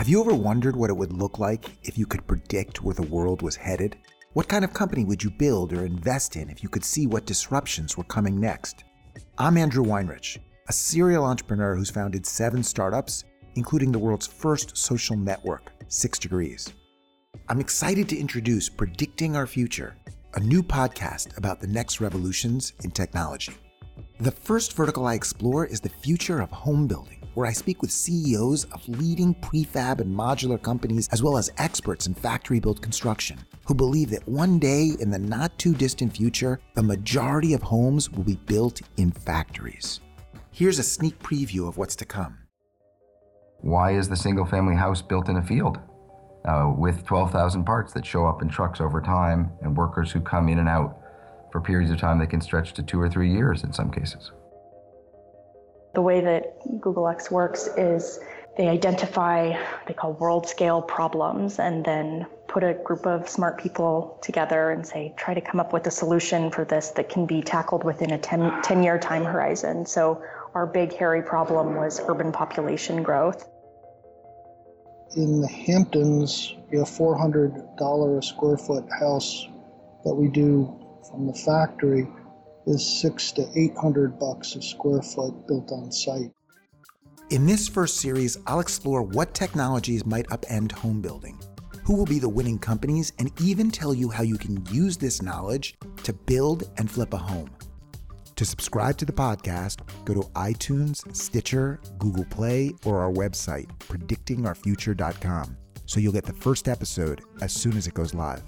Have you ever wondered what it would look like if you could predict where the world was headed? What kind of company would you build or invest in if you could see what disruptions were coming next? I'm Andrew Weinreich, a serial entrepreneur who's founded seven startups, including the world's first social network, Six Degrees. I'm excited to introduce Predicting Our Future, a new podcast about the next revolutions in technology. The first vertical I explore is the future of home building, where I speak with CEOs of leading prefab and modular companies, as well as experts in factory built construction, who believe that one day in the not too distant future, the majority of homes will be built in factories. Here's a sneak preview of what's to come. Why is the single family house built in a field? Uh, with 12,000 parts that show up in trucks over time and workers who come in and out for periods of time that can stretch to two or three years in some cases. The way that Google X works is they identify they call world scale problems and then put a group of smart people together and say try to come up with a solution for this that can be tackled within a 10, 10 year time horizon. So our big hairy problem was urban population growth. In the Hamptons, a $400 a square foot house that we do from the factory is six to eight hundred bucks a square foot built on site. In this first series, I'll explore what technologies might upend home building, who will be the winning companies, and even tell you how you can use this knowledge to build and flip a home. To subscribe to the podcast, go to iTunes, Stitcher, Google Play, or our website, predictingourfuture.com, so you'll get the first episode as soon as it goes live.